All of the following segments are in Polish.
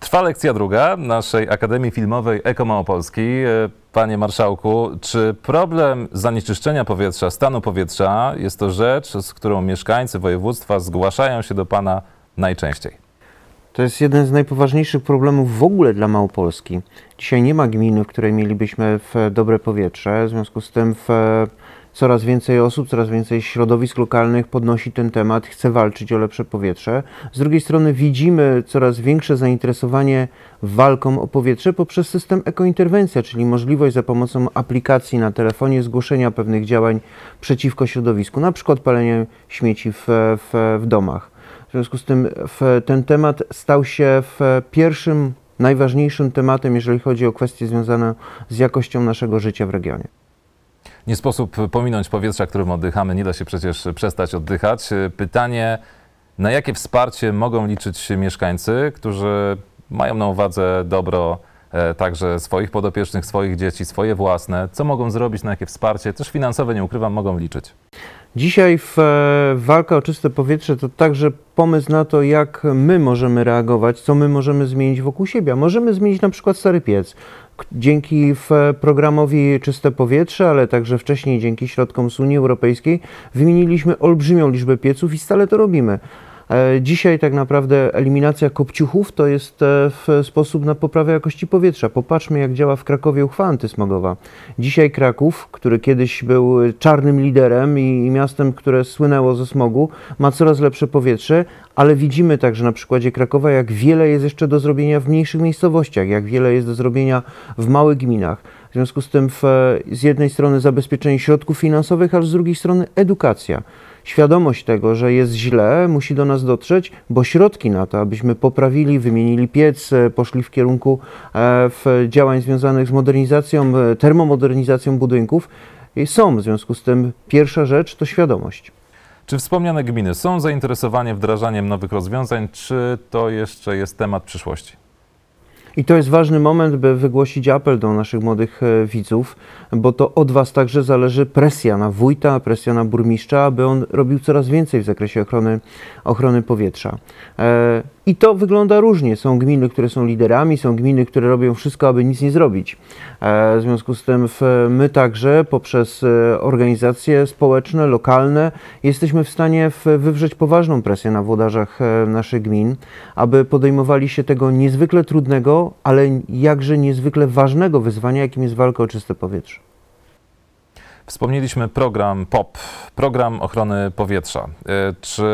Trwa lekcja druga naszej Akademii Filmowej Eko Małopolski. E, Panie Marszałku, czy problem zanieczyszczenia powietrza, stanu powietrza jest to rzecz, z którą mieszkańcy województwa zgłaszają się do Pana najczęściej? To jest jeden z najpoważniejszych problemów w ogóle dla Małopolski. Dzisiaj nie ma gminy, w której mielibyśmy dobre powietrze, w związku z tym w coraz więcej osób, coraz więcej środowisk lokalnych podnosi ten temat, chce walczyć o lepsze powietrze. Z drugiej strony widzimy coraz większe zainteresowanie walką o powietrze poprzez system ekointerwencja, czyli możliwość za pomocą aplikacji na telefonie zgłoszenia pewnych działań przeciwko środowisku, na przykład palenie śmieci w, w, w domach. W związku z tym w, ten temat stał się w pierwszym, najważniejszym tematem, jeżeli chodzi o kwestie związane z jakością naszego życia w regionie. Nie sposób pominąć powietrza, którym oddychamy, nie da się przecież przestać oddychać. Pytanie, na jakie wsparcie mogą liczyć mieszkańcy, którzy mają na uwadze dobro e, także swoich podopiecznych, swoich dzieci, swoje własne? Co mogą zrobić, na jakie wsparcie, też finansowe, nie ukrywam, mogą liczyć? Dzisiaj w, e, walka o czyste powietrze to także pomysł na to, jak my możemy reagować, co my możemy zmienić wokół siebie. Możemy zmienić na przykład stary piec. Dzięki w programowi Czyste Powietrze, ale także wcześniej dzięki środkom z Unii Europejskiej wymieniliśmy olbrzymią liczbę pieców i stale to robimy. E, Dzisiaj tak naprawdę eliminacja kopciuchów to jest e, w sposób na poprawę jakości powietrza. Popatrzmy, jak działa w Krakowie uchwała antysmogowa. Dzisiaj Kraków, który kiedyś był czarnym liderem i, miastem, które słynęło ze smogu, ma coraz lepsze powietrze, ale widzimy także na przykładzie Krakowa, jak wiele jest jeszcze do zrobienia w mniejszych miejscowościach, jak wiele jest do zrobienia w małych gminach. W związku z tym w, z jednej strony zabezpieczenie środków finansowych, ale z drugiej strony edukacja. Świadomość tego, że jest źle, musi do nas dotrzeć, bo środki na to, abyśmy poprawili, wymienili piec, poszli w kierunku e, w działań związanych z modernizacją, e, termomodernizacją budynków, są. W związku z tym pierwsza rzecz to świadomość. Czy wspomniane gminy są zainteresowane wdrażaniem nowych rozwiązań, czy to jeszcze jest temat przyszłości? I to jest ważny moment, by wygłosić apel do naszych młodych e, widzów, bo to od Was także zależy presja na wójta, presja na burmistrza, aby on robił coraz więcej w zakresie ochrony, ochrony powietrza. I to wygląda różnie. Są gminy, które są liderami, są gminy, które robią wszystko, aby nic nie zrobić. E, W związku z tym my także poprzez e, organizacje społeczne, lokalne jesteśmy w stanie wywrzeć poważną presję na włodarzach e, naszych gmin, aby podejmowali się tego niezwykle trudnego, ale jakże niezwykle ważnego wyzwania, jakim jest walka o czyste powietrze. Wspomnieliśmy program POP, program ochrony powietrza. E, Czy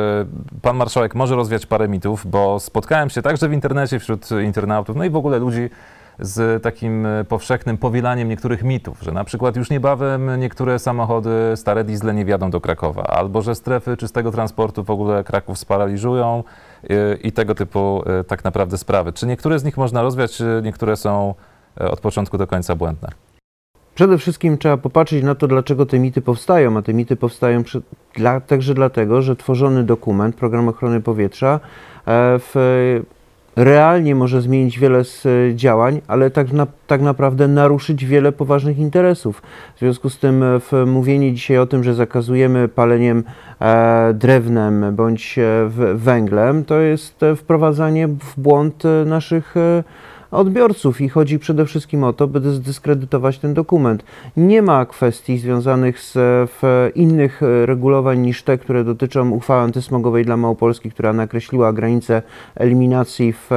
pan marszałek może rozwiać parę mitów, bo spotkałem się także w internecie wśród internautów, no i w ogóle ludzi z takim e, powszechnym powielaniem niektórych mitów, że na przykład już niebawem niektóre samochody, stare diesle nie wjadą do Krakowa, albo że strefy czystego transportu w ogóle Kraków sparaliżują e, i tego typu tak naprawdę sprawy. Czy niektóre z nich można rozwiać, niektóre są od początku do końca błędne? Przede wszystkim trzeba popatrzeć na to, dlaczego te mity powstają, a te mity powstają przy, dla, także dlatego, że tworzony dokument, program ochrony powietrza, e, w, realnie może zmienić wiele z e, działań, ale tak, na, tak naprawdę naruszyć wiele poważnych interesów. W związku z tym e, w mówienie dzisiaj o tym, że zakazujemy paleniem e, drewnem bądź w, węglem, to jest wprowadzanie w błąd naszych e, odbiorców i chodzi przede wszystkim o to, by zdyskredytować ten dokument. Nie ma kwestii związanych z innych e, regulowań niż te, które dotyczą uchwały antysmogowej dla Małopolski, która nakreśliła granice eliminacji w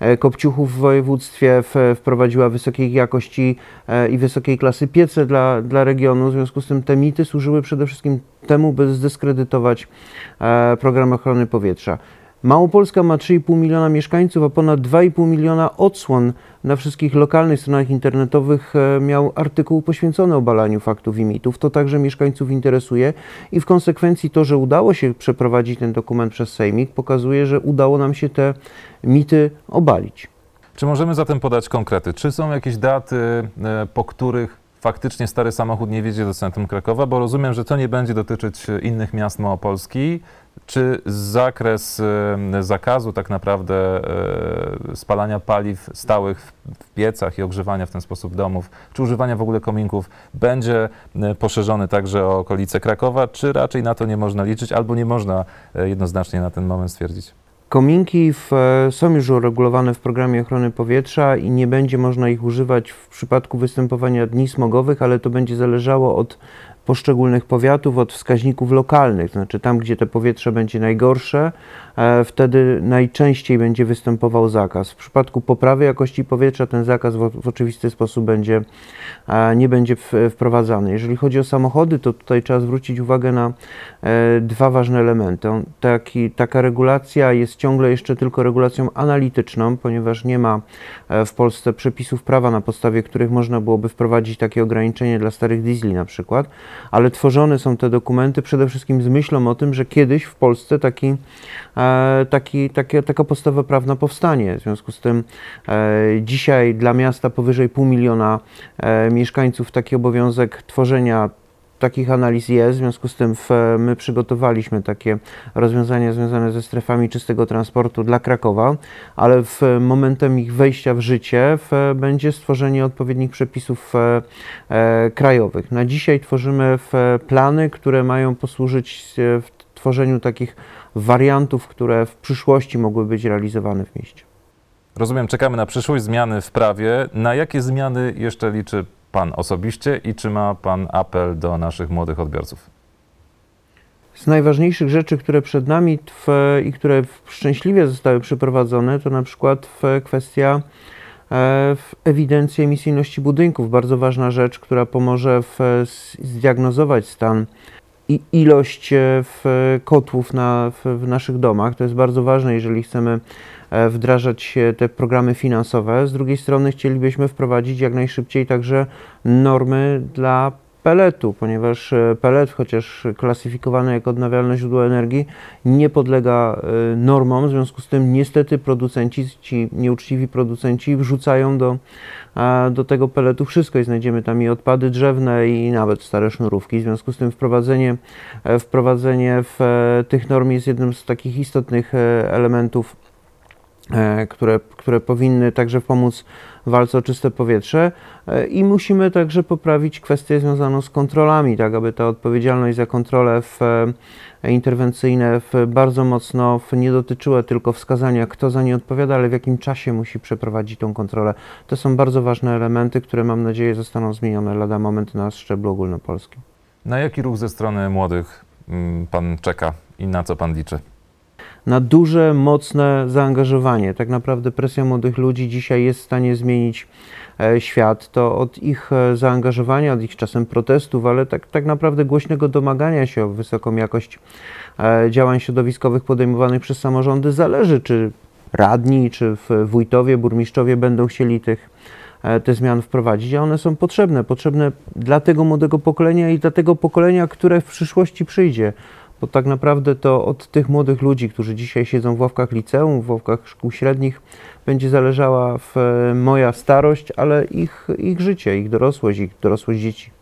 e, kopciuchów w województwie, wprowadziła wysokiej jakości e, i wysokiej klasy piece dla, dla regionu. W związku z tym te mity służyły przede wszystkim temu, by zdyskredytować program ochrony powietrza. Małopolska ma 3,5 miliona mieszkańców, a ponad 2,5 miliona odsłon na wszystkich lokalnych stronach internetowych e, miał artykuł poświęcony obalaniu faktów i mitów. To także mieszkańców interesuje i w konsekwencji to, że udało się przeprowadzić ten dokument przez Sejmik, pokazuje, że udało nam się te mity obalić. Czy możemy zatem podać konkrety? Czy są jakieś daty, e, po których faktycznie stary samochód nie wjedzie do centrum Krakowa? Bo rozumiem, że to nie będzie dotyczyć e, innych miast Małopolski. Czy zakres zakazu tak naprawdę e, spalania paliw stałych w- piecach i ogrzewania w ten sposób domów, czy używania w ogóle kominków będzie e, poszerzony także o okolice Krakowa, czy raczej na to nie można liczyć, albo nie można e, jednoznacznie na ten moment stwierdzić? Kominki w, są już uregulowane w programie ochrony powietrza i nie będzie można ich używać w przypadku występowania dni smogowych, ale to będzie zależało od poszczególnych powiatów, od wskaźników lokalnych. Znaczy tam, gdzie to powietrze będzie najgorsze, e, wtedy najczęściej będzie występował zakaz. W przypadku poprawy jakości powietrza ten zakaz w, w oczywisty sposób będzie, e, nie będzie wprowadzany. Jeżeli chodzi o samochody, to tutaj trzeba zwrócić uwagę na e, dwa ważne elementy. Taki, taka regulacja jest ciągle jeszcze tylko regulacją analityczną, ponieważ nie ma w Polsce przepisów prawa, na podstawie których można byłoby wprowadzić takie ograniczenie dla starych diesli na przykład, ale tworzone są te dokumenty przede wszystkim z myślą o tym, że kiedyś w Polsce taki, e, taki, taka podstawa prawna powstanie. W związku z tym e, dzisiaj dla miasta powyżej pół miliona e, mieszkańców taki obowiązek tworzenia takich analiz jest, w związku z tym w, my przygotowaliśmy takie rozwiązania związane ze strefami czystego transportu dla Krakowa, ale w momentem ich wejścia w życie w, będzie stworzenie odpowiednich przepisów e, krajowych. Na dzisiaj tworzymy plany, które mają posłużyć e, w tworzeniu takich wariantów, które w przyszłości mogły być realizowane w mieście. Rozumiem, czekamy na przyszłość, zmiany w prawie. Na jakie zmiany jeszcze liczy Pan osobiście i czy ma Pan apel do naszych młodych odbiorców? Z najważniejszych rzeczy, które przed nami i które szczęśliwie zostały przeprowadzone, to na przykład kwestia e, ewidencji emisyjności budynków. Bardzo ważna rzecz, która pomoże w, zdiagnozować stan i ilość e, w, kotłów na, w, w naszych domach. To jest bardzo ważne, jeżeli chcemy e, wdrażać e, te programy finansowe. Z drugiej strony chcielibyśmy wprowadzić jak najszybciej także normy dla peletu, ponieważ e, pelet, chociaż klasyfikowany jako odnawialne źródło energii, nie podlega e, normom, w związku z tym niestety producenci, ci nieuczciwi producenci wrzucają do, do tego peletu wszystko i znajdziemy tam i odpady drzewne i nawet stare sznurówki. W związku z tym wprowadzenie, e, wprowadzenie w, tych norm jest jednym z takich istotnych elementów które, które powinny także pomóc w walce o czyste powietrze E, i musimy także poprawić kwestię związaną z kontrolami, tak aby ta odpowiedzialność za kontrole w, e, interwencyjne w, bardzo mocno w, nie dotyczyła tylko wskazania, kto za nie odpowiada, ale w jakim czasie musi przeprowadzić tą kontrolę. To są bardzo ważne elementy, które mam nadzieję zostaną zmienione lada moment na szczeblu ogólnopolskim. Na jaki ruch ze strony młodych mm, Pan czeka i na co Pan liczy? Na duże, mocne zaangażowanie. Tak naprawdę presja młodych ludzi dzisiaj jest w stanie zmienić e, świat. To od ich e, zaangażowania, od ich czasem protestów, ale tak, tak naprawdę głośnego domagania się o wysoką jakość e, działań środowiskowych podejmowanych przez samorządy zależy, czy radni, czy wójtowie, burmistrzowie będą chcieli tych te zmiany wprowadzić, a one są potrzebne. Potrzebne dla tego młodego pokolenia i dla tego pokolenia, które w przyszłości przyjdzie. Bo tak naprawdę to od tych młodych ludzi, którzy dzisiaj siedzą w ławkach liceum, w ławkach szkół średnich, będzie zależała w, moja starość, ale ich, ich życie, ich dorosłość, ich dorosłość dzieci.